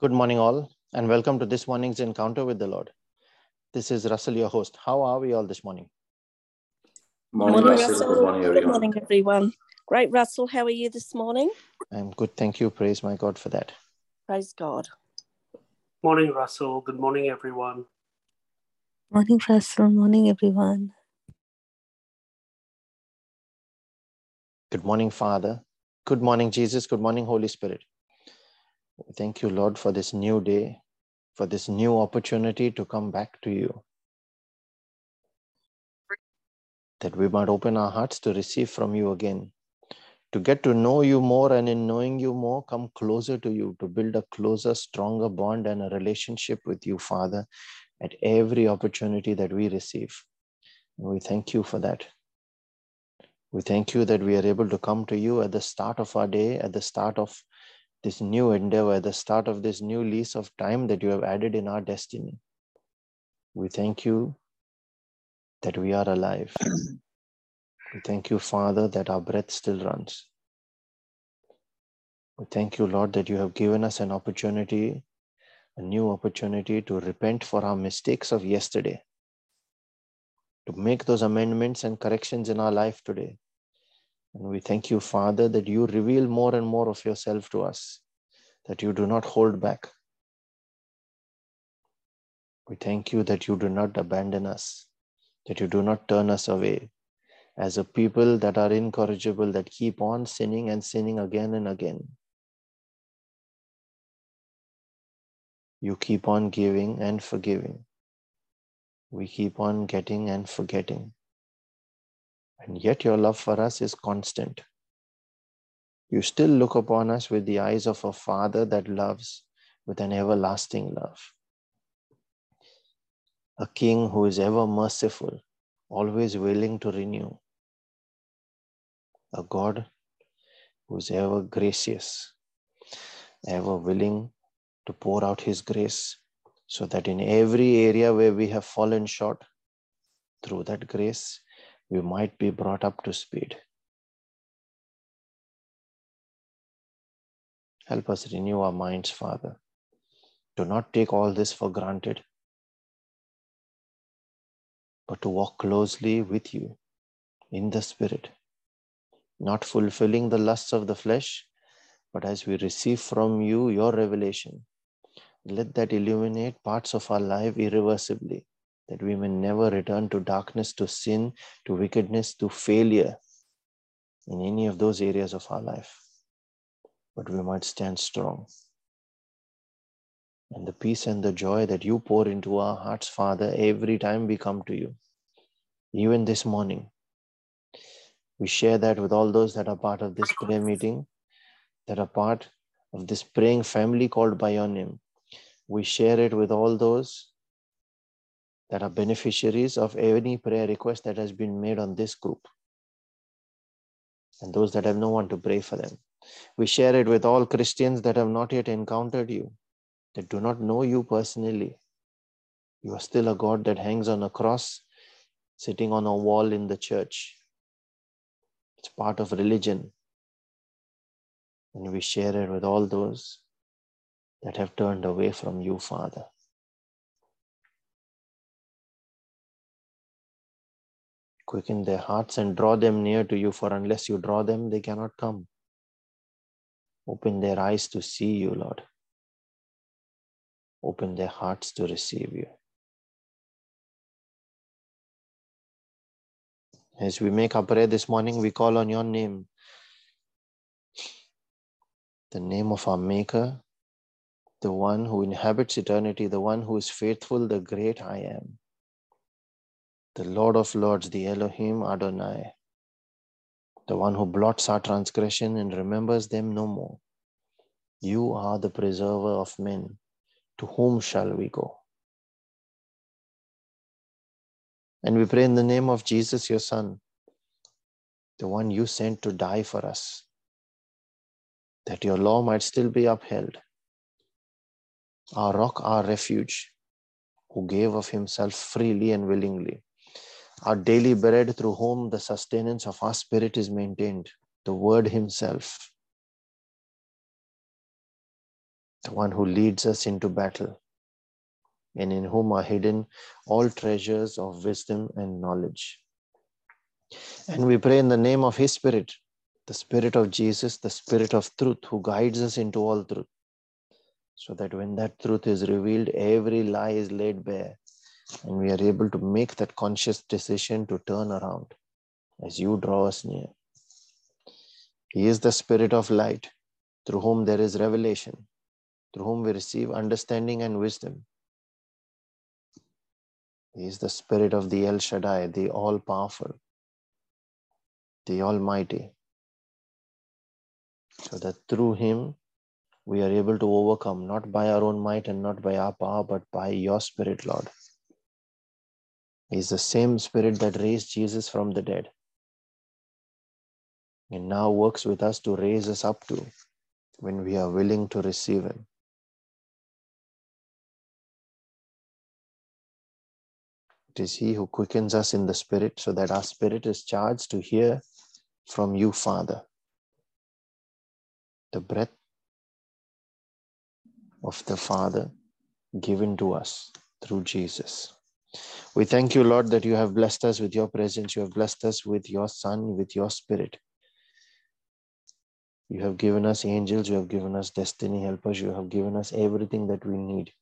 Good morning, all, and welcome to this morning's encounter with the Lord. This is Russell, your host. How are we all this morning? Morning, Morning, Russell. Russell. Good morning, Good everyone. morning, everyone. Great, Russell. How are you this morning? I'm good. Thank you. Praise my God for that. Praise God. Morning, Russell. Good morning, everyone. Morning, Russell. Morning, everyone. Good morning, Father. Good morning, Jesus. Good morning, Holy Spirit. Thank you, Lord, for this new day, for this new opportunity to come back to you. That we might open our hearts to receive from you again, to get to know you more, and in knowing you more, come closer to you, to build a closer, stronger bond and a relationship with you, Father, at every opportunity that we receive. And we thank you for that. We thank you that we are able to come to you at the start of our day, at the start of this new endeavor, the start of this new lease of time that you have added in our destiny. We thank you that we are alive. We thank you, Father, that our breath still runs. We thank you, Lord, that you have given us an opportunity, a new opportunity to repent for our mistakes of yesterday, to make those amendments and corrections in our life today. And we thank you, Father, that you reveal more and more of yourself to us, that you do not hold back. We thank you that you do not abandon us, that you do not turn us away as a people that are incorrigible, that keep on sinning and sinning again and again. You keep on giving and forgiving. We keep on getting and forgetting. And yet your love for us is constant. You still look upon us with the eyes of a father that loves with an everlasting love. A king who is ever merciful, always willing to renew. A God who is ever gracious, ever willing to pour out his grace so that in every area where we have fallen short, through that grace, we might be brought up to speed. Help us renew our minds, Father. Do not take all this for granted, but to walk closely with you in the Spirit, not fulfilling the lusts of the flesh, but as we receive from you your revelation, let that illuminate parts of our life irreversibly, that we may never return to darkness, to sin, to wickedness, to failure in any of those areas of our life, but we might stand strong. And the peace and the joy that you pour into our hearts, Father, every time we come to you, even this morning, we share that with all those that are part of this prayer meeting, that are part of this praying family called by your name. We share it with all those that are beneficiaries of any prayer request that has been made on this group, and those that have no one to pray for them. We share it with all Christians that have not yet encountered you, that do not know you personally. You are still a God that hangs on a cross, sitting on a wall in the church. It's part of religion. And we share it with all those that have turned away from you, Father. Quicken their hearts and draw them near to you, for unless you draw them, they cannot come. Open their eyes to see you, Lord. Open their hearts to receive you. As we make our prayer this morning, we call on your name, the name of our Maker, the one who inhabits eternity, the one who is faithful, the great I am, the Lord of Lords, the Elohim Adonai, the one who blots our transgression and remembers them no more. You are the preserver of men. To whom shall we go? And we pray in the name of Jesus, your Son, the one you sent to die for us, that your law might still be upheld. Our rock, our refuge, who gave of himself freely and willingly. Our daily bread through whom the sustenance of our spirit is maintained, the Word Himself, the one who leads us into battle, and in whom are hidden all treasures of wisdom and knowledge. And we pray in the name of His Spirit, the Spirit of Jesus, the Spirit of truth, who guides us into all truth, so that when that truth is revealed, every lie is laid bare, and we are able to make that conscious decision to turn around as you draw us near. He is the Spirit of light, through whom there is revelation, through whom we receive understanding and wisdom. He is the Spirit of the El Shaddai, the All Powerful, the Almighty, so that through Him we are able to overcome, not by our own might and not by our power, but by your Spirit, Lord. Is the same Spirit that raised Jesus from the dead and now works with us to raise us up to when we are willing to receive Him. It is He who quickens us in the Spirit so that our spirit is charged to hear from you, Father. The breath of the Father given to us through Jesus. We thank you, Lord, that you have blessed us with your presence. You have blessed us with your Son, with your Spirit. You have given us angels, you have given us destiny helpers, you have given us everything that we need.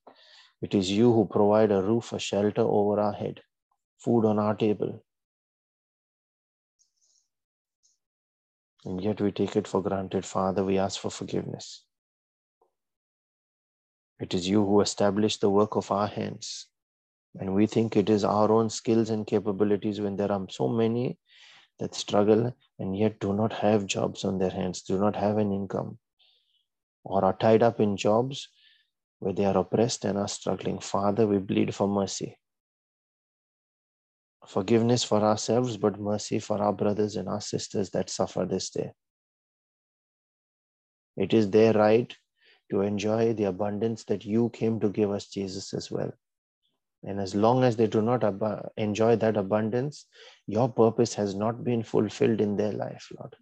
It is you who provide a roof, a shelter over our head, food on our table. And yet we take it for granted. Father, we ask for forgiveness. It is you who established the work of our hands. And we think it is our own skills and capabilities when there are so many that struggle and yet do not have jobs on their hands, do not have an income, or are tied up in jobs where they are oppressed and are struggling. Father, we bleed for mercy. Forgiveness for ourselves, but mercy for our brothers and our sisters that suffer this day. It is their right to enjoy the abundance that you came to give us, Jesus, as well. And as long as they do not ab- enjoy that abundance, your purpose has not been fulfilled in their life, Lord.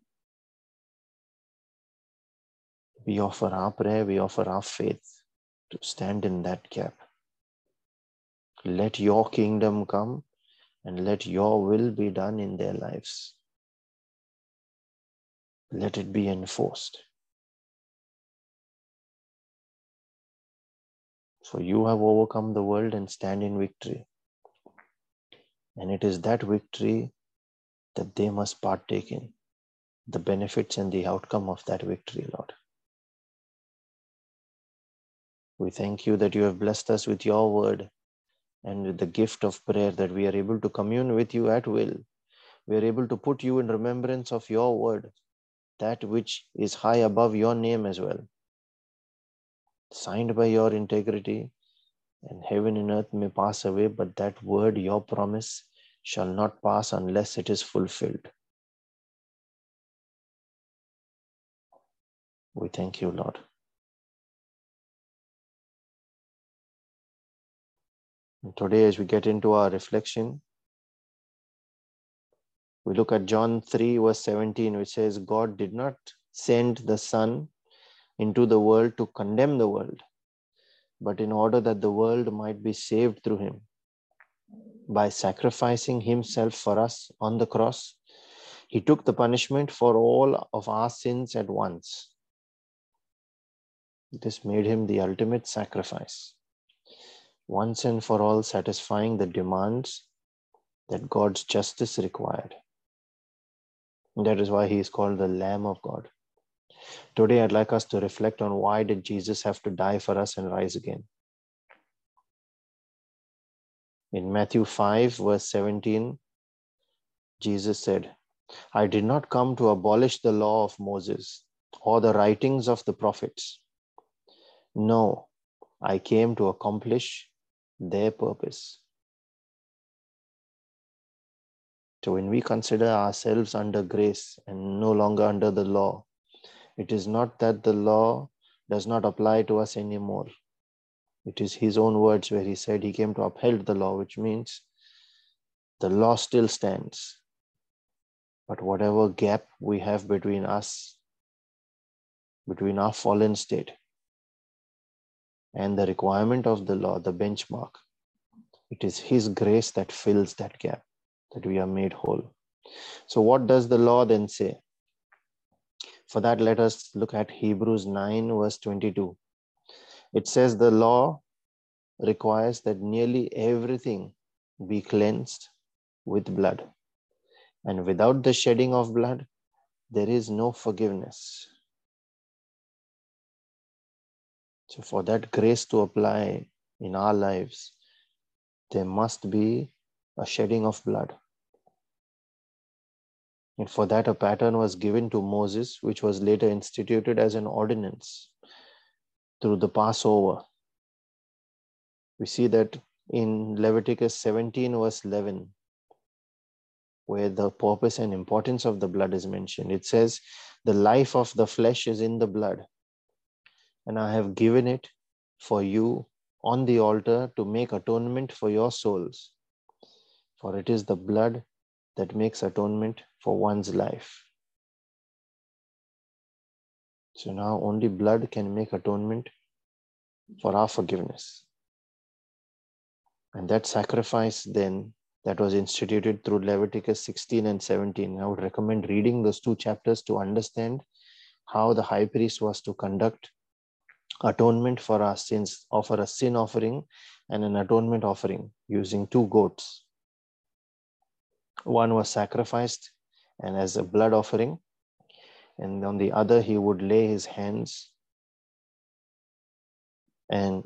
We offer our prayer, we offer our faith to stand in that gap. Let your kingdom come and let your will be done in their lives. Let it be enforced. For you have overcome the world and stand in victory. And it is that victory that they must partake in the benefits and the outcome of that victory, Lord. We thank you that you have blessed us with your word and with the gift of prayer that we are able to commune with you at will. We are able to put you in remembrance of your word, that which is high above your name as well. Signed by your integrity, and heaven and earth may pass away, but that word, your promise, shall not pass unless it is fulfilled. We thank you, Lord. And today, as we get into our reflection, we look at John 3, verse 17, which says, God did not send the Son into the world to condemn the world, but in order that the world might be saved through him. By sacrificing himself for us on the cross, he took the punishment for all of our sins at once. This made him the ultimate sacrifice, once and for all satisfying the demands that God's justice required. And that is why he is called the Lamb of God. Today, I'd like us to reflect on why did Jesus have to die for us and rise again. In Matthew 5, verse 17, Jesus said, I did not come to abolish the law of Moses or the writings of the prophets. No, I came to accomplish their purpose. So, when we consider ourselves under grace and no longer under the law, it is not that the law does not apply to us anymore. It is his own words where he said he came to uphold the law, which means the law still stands. But whatever gap we have between us, between our fallen state, and the requirement of the law, the benchmark. It is His grace that fills that gap, that we are made whole. So, what does the law then say? For that, let us look at Hebrews 9, verse 22. It says, The law requires that nearly everything be cleansed with blood. And without the shedding of blood, there is no forgiveness. So, for that grace to apply in our lives, there must be a shedding of blood. And for that, a pattern was given to Moses, which was later instituted as an ordinance through the Passover. We see that in Leviticus 17, verse 11, where the purpose and importance of the blood is mentioned. It says, The life of the flesh is in the blood, and I have given it for you on the altar to make atonement for your souls. For it is the blood that makes atonement for one's life. So now only blood can make atonement for our forgiveness. And that sacrifice then that was instituted through Leviticus 16 and 17. I would recommend reading those two chapters to understand how the high priest was to conduct atonement for our sins, offer a sin offering and an atonement offering using two goats. One was sacrificed and as a blood offering, and on the other, he would lay his hands and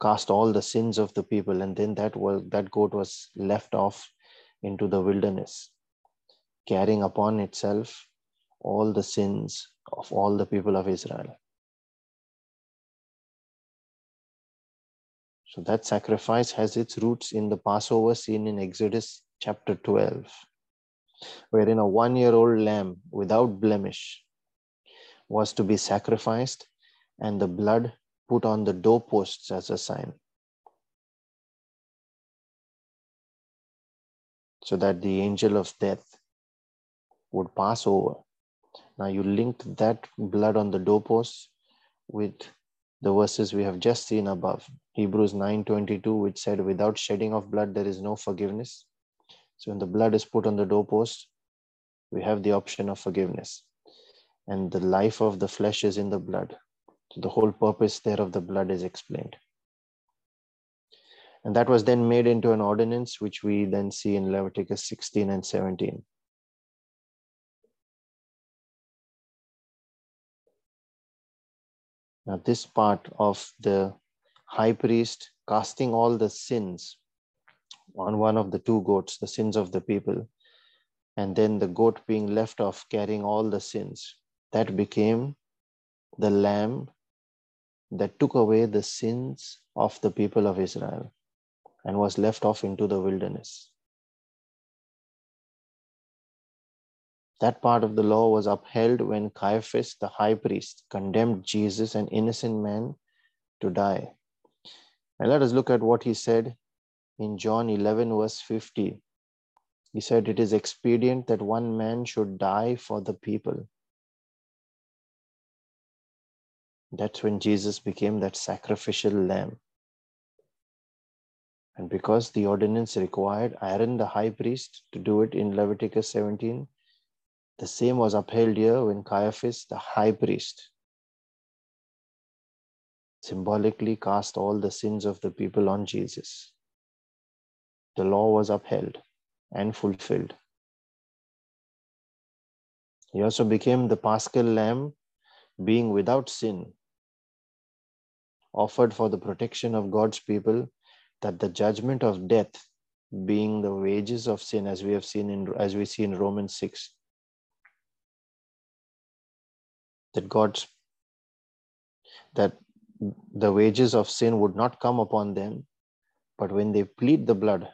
cast all the sins of the people. And then that was that goat was left off into the wilderness carrying upon itself all the sins of all the people of israel. So that sacrifice has its roots in the passover scene in exodus chapter 12 wherein a one year old lamb without blemish was to be sacrificed and the blood put on the doorposts as a sign. So that the angel of death would pass over. Now you linked that blood on the doorposts with the verses we have just seen above. Hebrews 9:22, which said, Without shedding of blood, there is no forgiveness. So when the blood is put on the doorpost, we have the option of forgiveness. And the life of the flesh is in the blood. So the whole purpose there of the blood is explained. And that was then made into an ordinance, which we then see in Leviticus 16 and 17. Now, this part of the high priest casting all the sins on one of the two goats, the sins of the people, and then the goat being left off carrying all the sins, that became the lamb that took away the sins of the people of Israel and was left off into the wilderness. That part of the law was upheld when Caiaphas, the high priest, condemned Jesus, an innocent man, to die. And let us look at what he said in John 11, verse 50. He said, It is expedient that one man should die for the people. That's when Jesus became that sacrificial lamb. And because the ordinance required Aaron the high priest to do it in Leviticus 17, the same was upheld here when Caiaphas, the high priest, symbolically cast all the sins of the people on Jesus. The law was upheld and fulfilled. He also became the paschal lamb, being without sin, offered for the protection of God's people, that the judgment of death, being the wages of sin, as we have seen in as we see in Romans 6, that God's that the wages of sin would not come upon them, but when they plead the blood,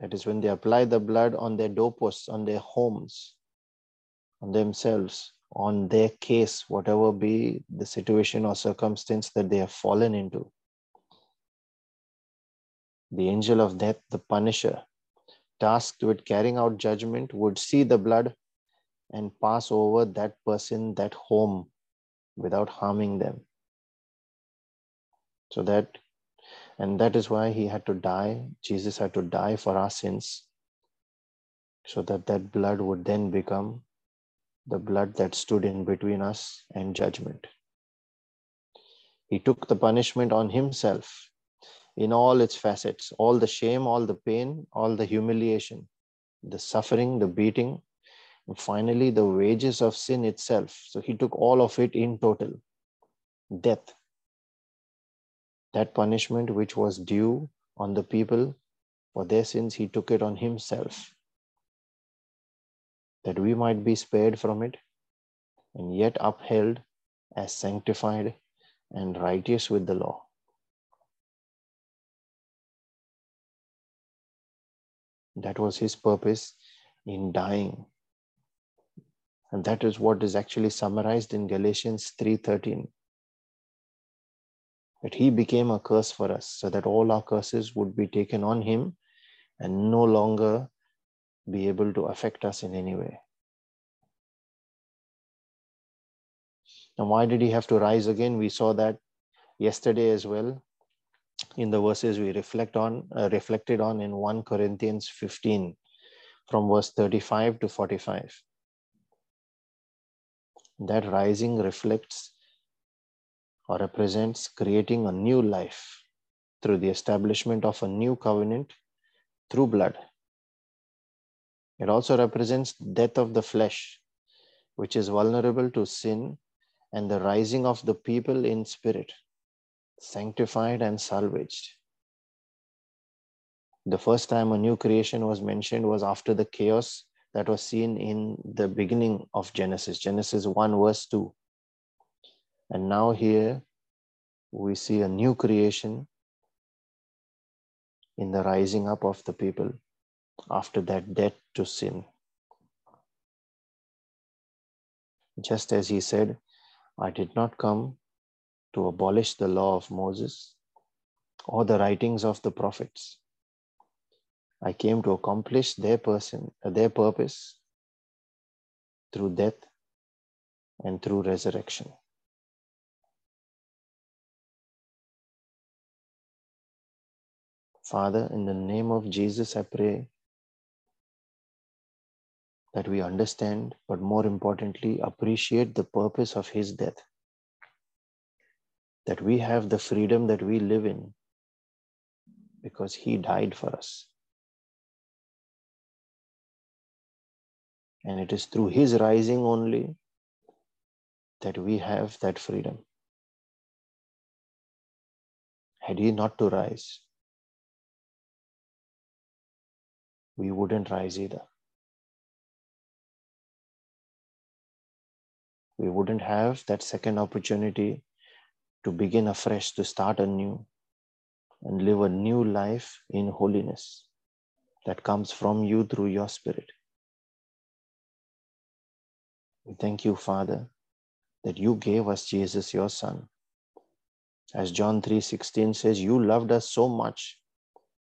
that is, when they apply the blood on their doorposts, on their homes, on themselves, on their case, whatever be the situation or circumstance that they have fallen into, the angel of death, the punisher, tasked with carrying out judgment, would see the blood and pass over that person, that home, without harming them. So that, and that is why he had to die. Jesus had to die for our sins so that that blood would then become the blood that stood in between us and judgment. He took the punishment on himself in all its facets all the shame, all the pain, all the humiliation, the suffering, the beating, and finally the wages of sin itself. So he took all of it in total death. That punishment which was due on the people for their sins, he took it on himself that we might be spared from it and yet upheld as sanctified and righteous with the law. That was his purpose in dying. And that is what is actually summarized in Galatians 3:13. That he became a curse for us so that all our curses would be taken on him and no longer be able to affect us in any way. And why did he have to rise again? We saw that yesterday as well in the verses we reflect on uh, reflected on in 1 Corinthians 15 from verse 35 to 45 that rising reflects or represents creating a new life through the establishment of a new covenant through blood it also represents death of the flesh which is vulnerable to sin and the rising of the people in spirit sanctified and salvaged. The first time a new creation was mentioned was after the chaos that was seen in the beginning of Genesis, Genesis 1, verse 2. And now here we see a new creation in the rising up of the people after that death to sin. Just as he said, I did not come to abolish the law of Moses or the writings of the prophets. I came to accomplish their person, uh, their purpose through death and through resurrection. Father, in the name of Jesus, I pray that we understand, but more importantly, appreciate the purpose of His death that we have the freedom that we live in because He died for us. And it is through His rising only that we have that freedom. Had He not to rise, we wouldn't rise either. We wouldn't have that second opportunity to begin afresh, to start anew, and live a new life in holiness that comes from you through your Spirit. We thank you, Father, that you gave us Jesus, your Son. As John 3:16 says, you loved us so much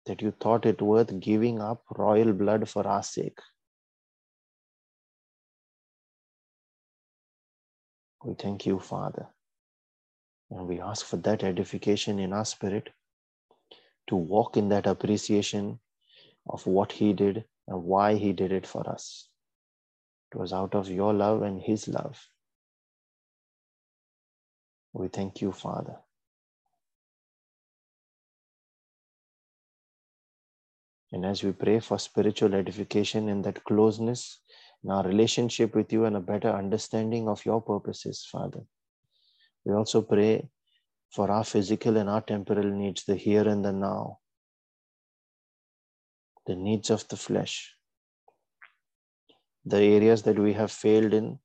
that you thought it worth giving up royal blood for our sake. We thank you, Father, and we ask for that edification in our spirit to walk in that appreciation of what He did and why He did it for us. It was out of your love and His love. We thank you, Father. And as we pray for spiritual edification and that closeness in our relationship with you and a better understanding of your purposes, Father, we also pray for our physical and our temporal needs, the here and the now, the needs of the flesh, the areas that we have failed in,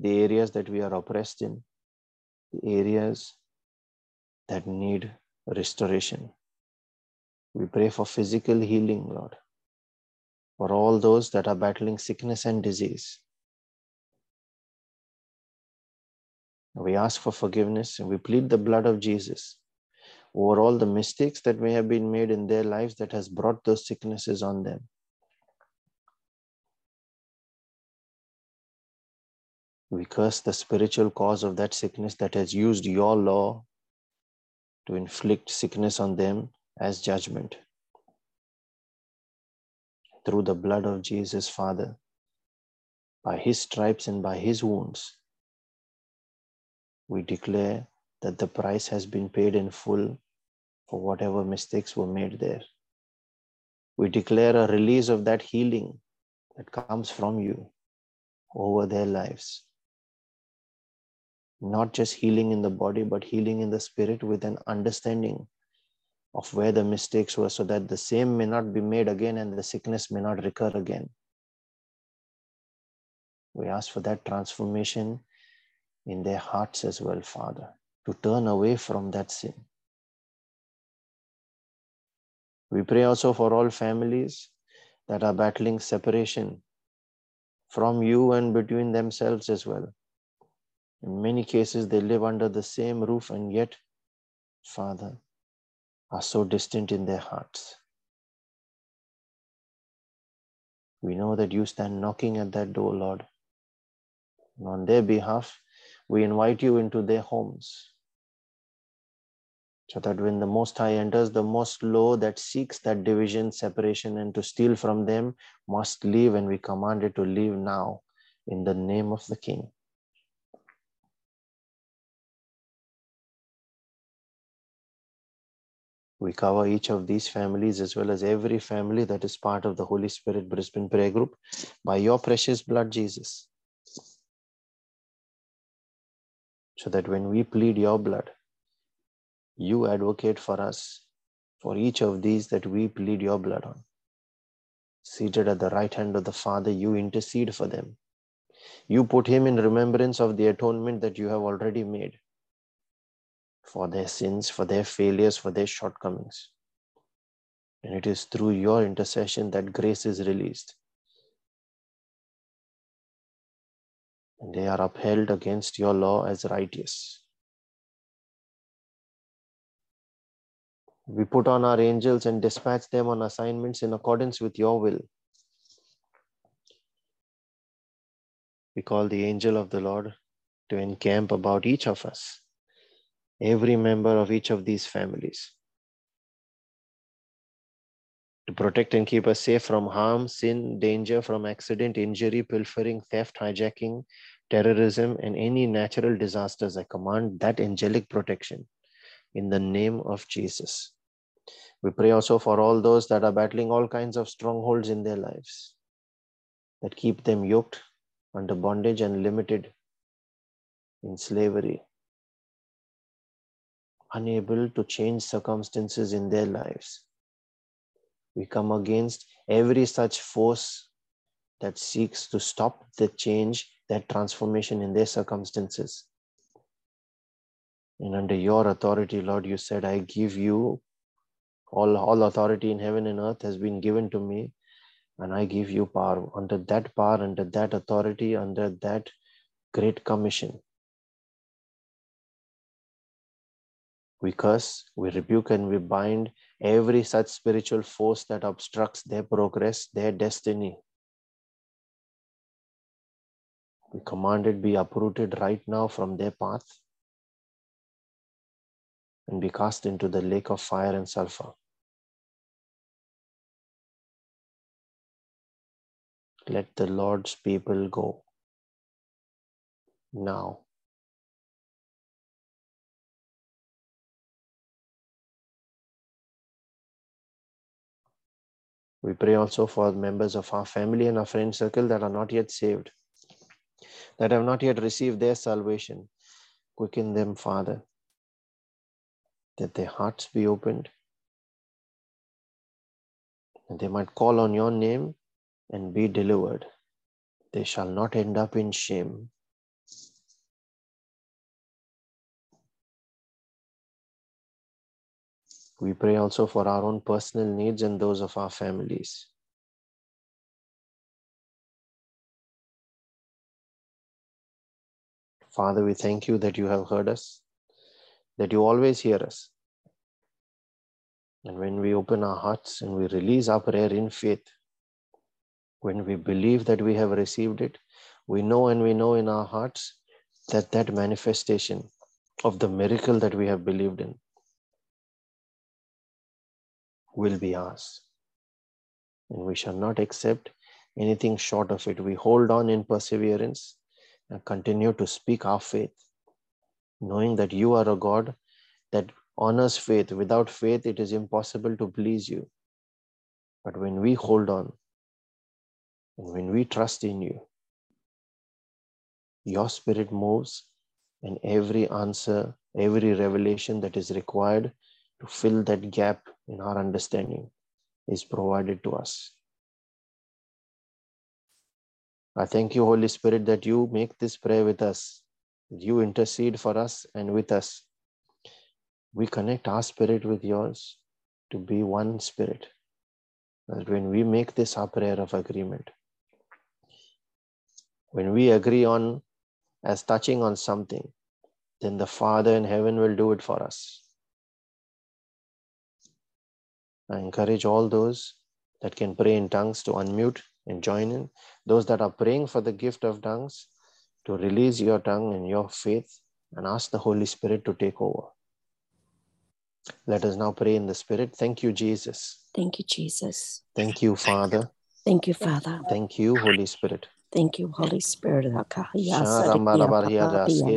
the areas that we are oppressed in, the areas that need restoration. We pray for physical healing, Lord, for all those that are battling sickness and disease. We ask for forgiveness and we plead the blood of Jesus over all the mistakes that may have been made in their lives that has brought those sicknesses on them. We curse the spiritual cause of that sickness that has used your law to inflict sickness on them as judgment. Through the blood of Jesus, Father, by his stripes and by his wounds, we declare that the price has been paid in full for whatever mistakes were made there. We declare a release of that healing that comes from you over their lives. Not just healing in the body, but healing in the spirit with an understanding of where the mistakes were so that the same may not be made again and the sickness may not recur again. We ask for that transformation in their hearts as well, Father, to turn away from that sin. We pray also for all families that are battling separation from you and between themselves as well. In many cases, they live under the same roof and yet, Father, are so distant in their hearts. We know that you stand knocking at that door, Lord. And on their behalf, we invite you into their homes. So that when the Most High enters, the most low that seeks that division, separation, and to steal from them must leave, and we command it to leave now in the name of the King. We cover each of these families as well as every family that is part of the Holy Spirit Brisbane Prayer Group by your precious blood, Jesus. So that when we plead your blood, you advocate for us for each of these that we plead your blood on. Seated at the right hand of the Father, you intercede for them. You put him in remembrance of the atonement that you have already made for their sins, for their failures, for their shortcomings. And it is through your intercession that grace is released. And they are upheld against your law as righteous. We put on our angels and dispatch them on assignments in accordance with your will. We call the angel of the Lord to encamp about each of us every member of each of these families to protect and keep us safe from harm, sin, danger, from accident, injury, pilfering, theft, hijacking, terrorism, and any natural disasters. I command that angelic protection in the name of Jesus. We pray also for all those that are battling all kinds of strongholds in their lives that keep them yoked under bondage and limited in slavery unable to change circumstances in their lives. We come against every such force that seeks to stop the change, that transformation in their circumstances. And under your authority, Lord, you said, I give you all, all authority in heaven and earth has been given to me, and I give you power. Under that power, under that authority, under that great commission, We curse, we rebuke, and we bind every such spiritual force that obstructs their progress, their destiny. We command it be uprooted right now from their path and be cast into the lake of fire and sulfur. Let the Lord's people go now. We pray also for members of our family and our friend circle that are not yet saved, that have not yet received their salvation. Quicken them, Father, that their hearts be opened, and they might call on your name and be delivered. They shall not end up in shame. We pray also for our own personal needs and those of our families. Father, we thank you that you have heard us, that you always hear us. And when we open our hearts and we release our prayer in faith, when we believe that we have received it, we know and we know in our hearts that that manifestation of the miracle that we have believed in will be ours. And we shall not accept anything short of it. We hold on in perseverance and continue to speak our faith, knowing that you are a God that honors faith. Without faith, it is impossible to please you. But when we hold on and when we trust in you, your spirit moves and every answer, every revelation that is required to fill that gap in our understanding is provided to us. I thank you, Holy Spirit, that you make this prayer with us. You intercede for us and with us. We connect our spirit with yours to be one spirit. That when we make this our prayer of agreement, when we agree on as touching on something, then the Father in heaven will do it for us. I encourage all those that can pray in tongues to unmute and join in. Those that are praying for the gift of tongues to release your tongue and your faith and ask the Holy Spirit to take over. Let us now pray in the Spirit. Thank you, Jesus. Thank you, Jesus. Thank you, Father. Thank you, Father. Thank you, Holy Spirit. Thank you, Holy Spirit. Akaya Sharamarabarhiada, sadakia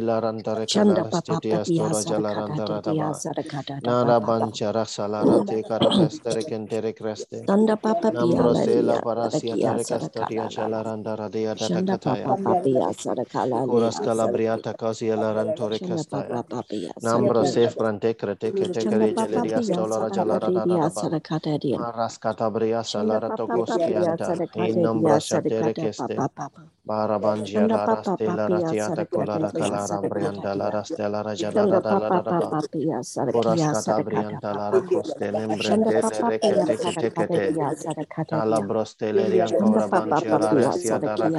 Chanda Kalaras, papa Titias, papia Tora sadakata Jalarantarataba. sadakata Nara banchara salarate karapestere kentere creste. Sanda papa pia Nambrosela lalia parasia sadakia tarecastatia sadakala chalaranda radia Shanda datakataya. papa papia sadakala Kuras calabriata casia larantore Shanda papa castaya. papia Nambro sadakia safe brante crete Shanda ketekere papa gelerias pia tolara sadakata dia jalaradadaba. sadakata dia Maras catabria Shanda salara papa. In sadakata dia nombra shatere sadakata keste. papa Barabangia Shanda laras papa de la ratiata sadakata colara dia calarambrianta sadakata dia laras de la Shanda papa rajada papa pia Kuras sadakia sadakata katabrianta lara papa coste Shanda lembrente papa pia rekete kete sadakata kete. dia sadakata Tala dia brostelerian Shanda cora papa banchera papia resia da da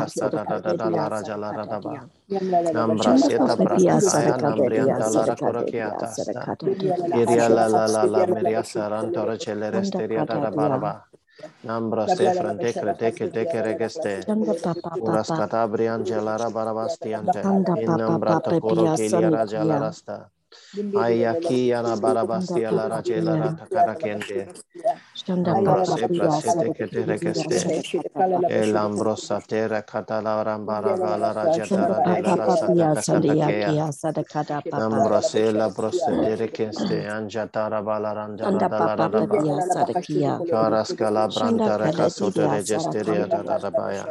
da da da la rajala sadakata radaba. dia Nambra Shanda seta papa pia bratakaya sadakata dia nambrianta lara sadakata dia corakiata sta. sadakata dia Kiria la la la la miria sarantore Shanda celeresteria da da dia baraba. Nambra frante crete kete keregeste. Shanda papa Kuras papa katabrian gelara barabastiante. Shanda In papa nambra papa tokoro pia kelia rajala sanikia rasta. Ayaki yana Shanda barabastia la papa rajela pia ratakara kente. Shanda Nambra papa se pia prasete sadakata kete dia regeste. sadakata papa El ambrosatera catalarambara valara Shanda jatara de la papa rasata papia takatakea. sandiakia sadakata papa Nambrosela prosedere kenste anjatara balarandara Shanda papa dalaraba. papia sadakia Karas Shanda calabrantara casota kadadia regesteria sadakandia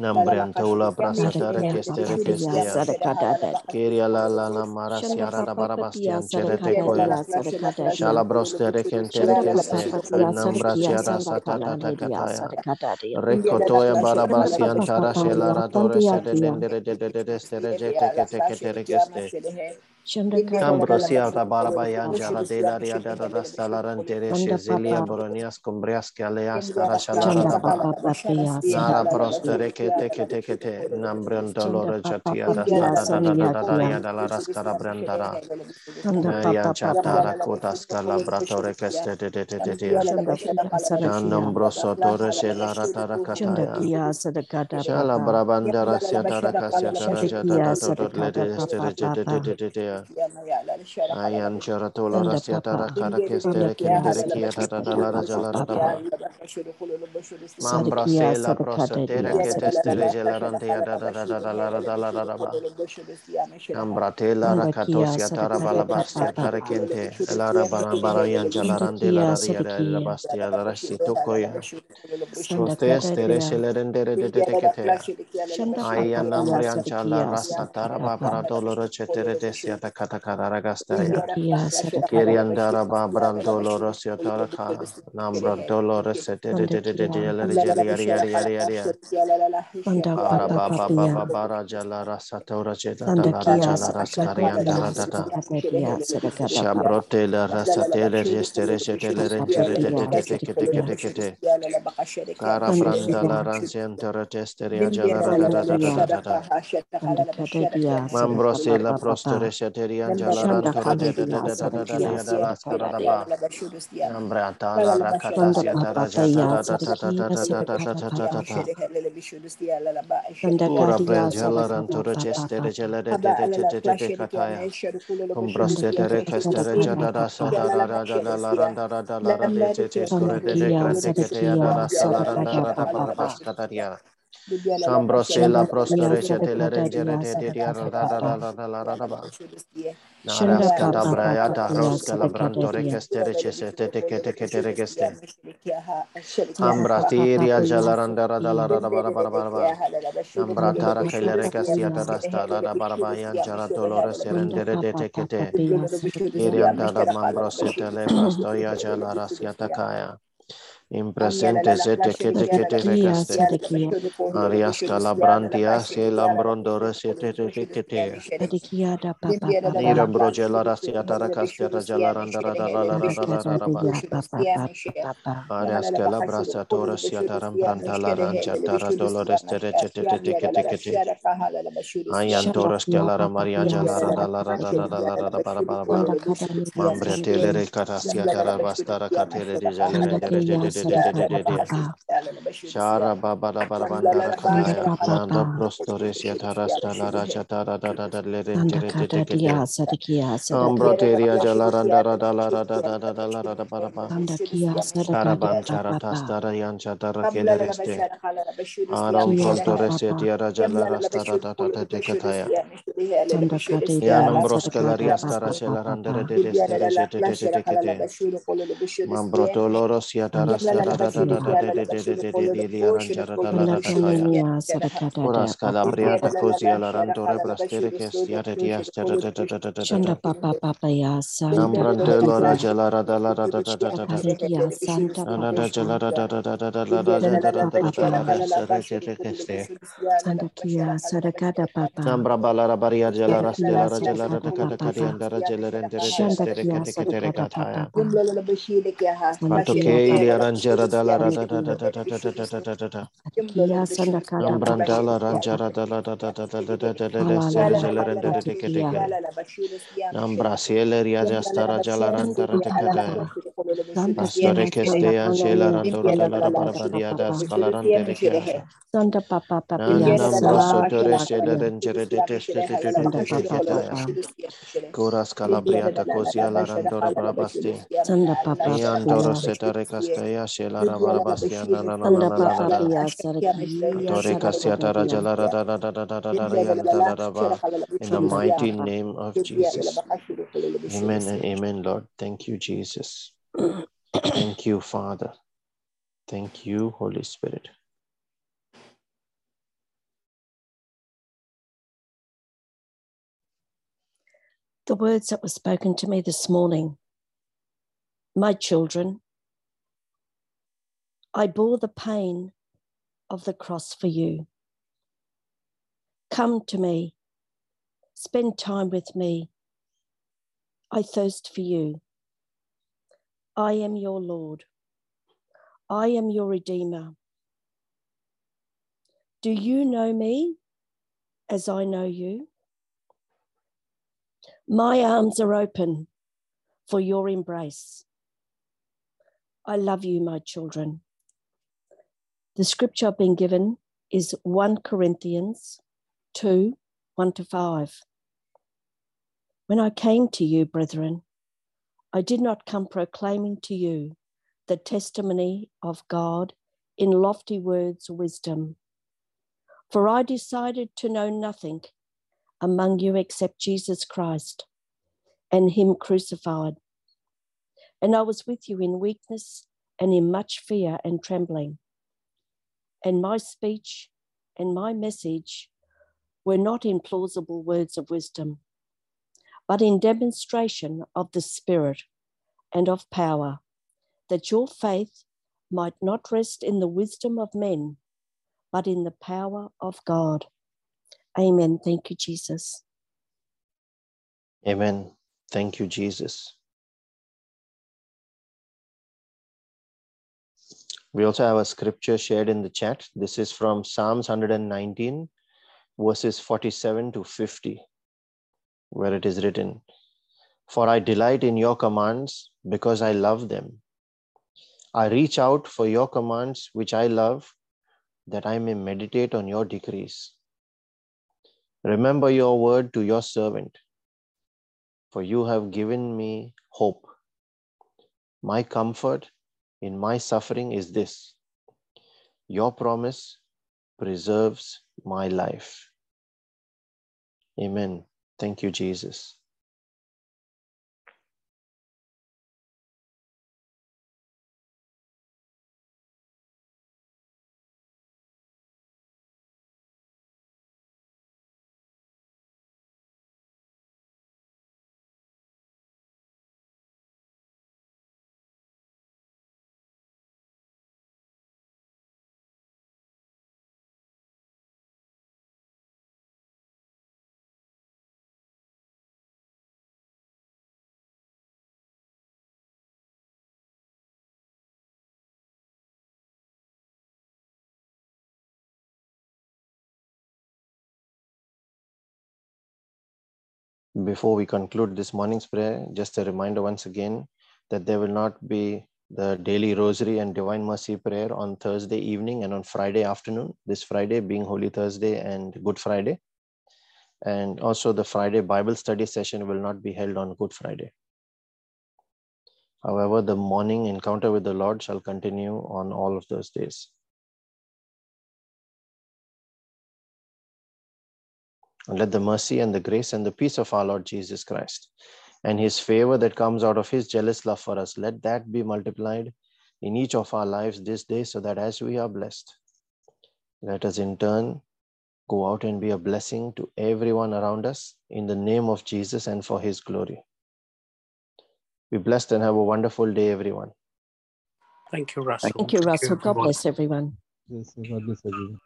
dadabaya. Nambriantola brasatara Sadakia kestere papa pia kestea. sadakata Kiria la la la Shanda marasiara da papa papia barabastian cerete sadakata koya. dia sadakata dia Shalabrostere kentere Shanda papa keste. papia sadakia Nambraciara sandakala satata ledia kataya. sadakata dia Rekotoya Shanda barabasian papa tara papia shelaradore sandiakia sedendere de de de de stere jete kete kete regeste. Shanda kadadia Ambrosia da barabayan sadakata jara de la ria da da da stalaran tere Shanda shezilia papa boronias cumbrias caleas tara Shanda shalarada papa papia Nara sadakia prostere kete kete kete nambrion Shanda dolore papa jatia da papia da da da da da da da sandiakia ria da la rascara brandara. Shanda Yan papa papa chatara kotas calabratore keste de de de de de. Shanda kia sadakia Shanombro sotore shelarata Shanda kataya. kia Shala brabandara siatara kasiatara jata Shadakia da da da sadakata lede papa estere jete de de de de. Ayan charatola Shanda rasiatara papa kara Shanda kestere kia kendere kiata da da sadakatia la papa rajala papa radaba. Mambra Sadakia se la sadakata prosatere dia ke testere sadakia gelarante ya da da la da da ba. Ambra te la Shanda rakato kia siatara sadakata papa balabastia tare papa kente. Elara barambara yan Shanda jalarande la kia radia da bastia la rasito koya. Shanda Prostes kata tere dia shelerendere de de de kete. Shanda papa pia Ayanamrian chala sadakia rasa sadakata taraba papa paradoloro cetere desiata yata kata kata ragasta ya Kiri yang darah ba bran dolores ya darah ka nam bran dolores sete de de de de de ya lari ya ya ya ya ya ya para ba ba ba ba ba raja la rasa taura ce da da raja la rasa karian darah da da shabrote la rasa tele restere ce tele rentere de de de de ke de ke de ke de kara bran dala rancien tara testere ya jala da da da da da da Mambrosila prostere se Katerian Jalaran Thank you kata Papa braya in presente sete kete kete arias kete kete nira rasia tarakaste rajala randara arias tora sia taram tara kete kete kete kete ayan jala para para para mambre telere katere Shara baba da barabandara Shanda kataya. Nanda Papa prostoresia tarasta la raja tara da da da Shanda lerentere de te Kadadia kete. Sadakia Sadakata Ambroteria jalaranda ra da la ra da da da da la ra da bara ba. Shanda Kia Sadakata Karaban Papa charatastara yancha tara kelereste. Aram Kia prontoresia Papa tiara jalarasta da da da da de kataya. Shanda Kadadia Yanambros Sadakata kelarias tara Papa shelarandere Papa de destere jete te te te kete. Mambroto loros Shanda yatara sara da da da da Kadadia de de de de de de de de aranjara da la Shanda da da kaya. Kanania Sadakata Uras Papa calabriata cosi alarantore brastere che stiare diastere da da da da da da Shanda da. Papa Papa Ya Santa Nambrante lora Kadadia gelara da la da da da da da da. Kadadia Santa Da da da Papa gelara da da da da da la da da Shanda da da da da da la Papa da sere jete che ste. Shanda Kia Sadakata Papa Nambra balara baria Shanda gelara Kia stelara gelara da Sadakata kata kari Papa andara gelerendere de Shanda stere Kia kete kete Sadakata rekataya. Papa Shanda Panto Kia che ili Papa arangera da la da Shanda da da da Kia da da da da da da da da. Kia Sadakata Papa Nambrandala ranjara da la da da da da da da da da da sere Halala gelerendere de kete Satikia kete. Nambra siele riaja stara jala Shanda randara de Papa kataya. Santa Pastore Kia che Sanda stea cela Kanania randora da la da Sadakata barabadia da Papa scalarante de chiaja. Santa Papa Nana Papia nambro Sa sotore Kia sele Kia rengere de teste te te te Santa te te Papa ketaya. Papa Cora scalabriata così alla randora brabasti. Santa Papa Iantoro Papia setare cascaia cela in the mighty name of Jesus. Amen and amen, Lord. Thank you, Jesus. Thank you, Father. Thank you, Holy Spirit. The words that were spoken to me this morning my children, I bore the pain of the cross for you. Come to me, spend time with me. I thirst for you. I am your Lord. I am your Redeemer. Do you know me as I know you? My arms are open for your embrace. I love you, my children. The scripture I've been given is 1 Corinthians 2 1 to 5. When I came to you, brethren, I did not come proclaiming to you the testimony of God in lofty words of wisdom. For I decided to know nothing among you except Jesus Christ and Him crucified. And I was with you in weakness and in much fear and trembling. And my speech and my message were not in plausible words of wisdom, but in demonstration of the Spirit and of power, that your faith might not rest in the wisdom of men, but in the power of God. Amen. Thank you, Jesus. Amen. Thank you, Jesus. We also have a scripture shared in the chat. This is from Psalms 119, verses 47 to 50. where it is written, For I delight in your commands because I love them. I reach out for your commands, which I love, that I may meditate on your decrees. Remember your word to your servant, for you have given me hope. My comfort in my suffering is this your promise preserves my life. Amen. Thank you, Jesus. Before we conclude this morning's prayer, just a reminder once again that there will not be the daily rosary and divine mercy prayer on Thursday evening and on Friday afternoon, this Friday being Holy Thursday and Good Friday. And also, the Friday Bible study session will not be held on Good Friday. However, the morning encounter with the Lord shall continue on all of those days. Let the mercy and the grace and the peace of our Lord Jesus Christ and his favor that comes out of his jealous love for us, let that be multiplied in each of our lives this day so that as we are blessed, let us in turn go out and be a blessing to everyone around us in the name of Jesus and for his glory. Be blessed and have a wonderful day, everyone. Thank you, Russell. Thank you, Russell. God bless everyone. Yes, God bless everyone.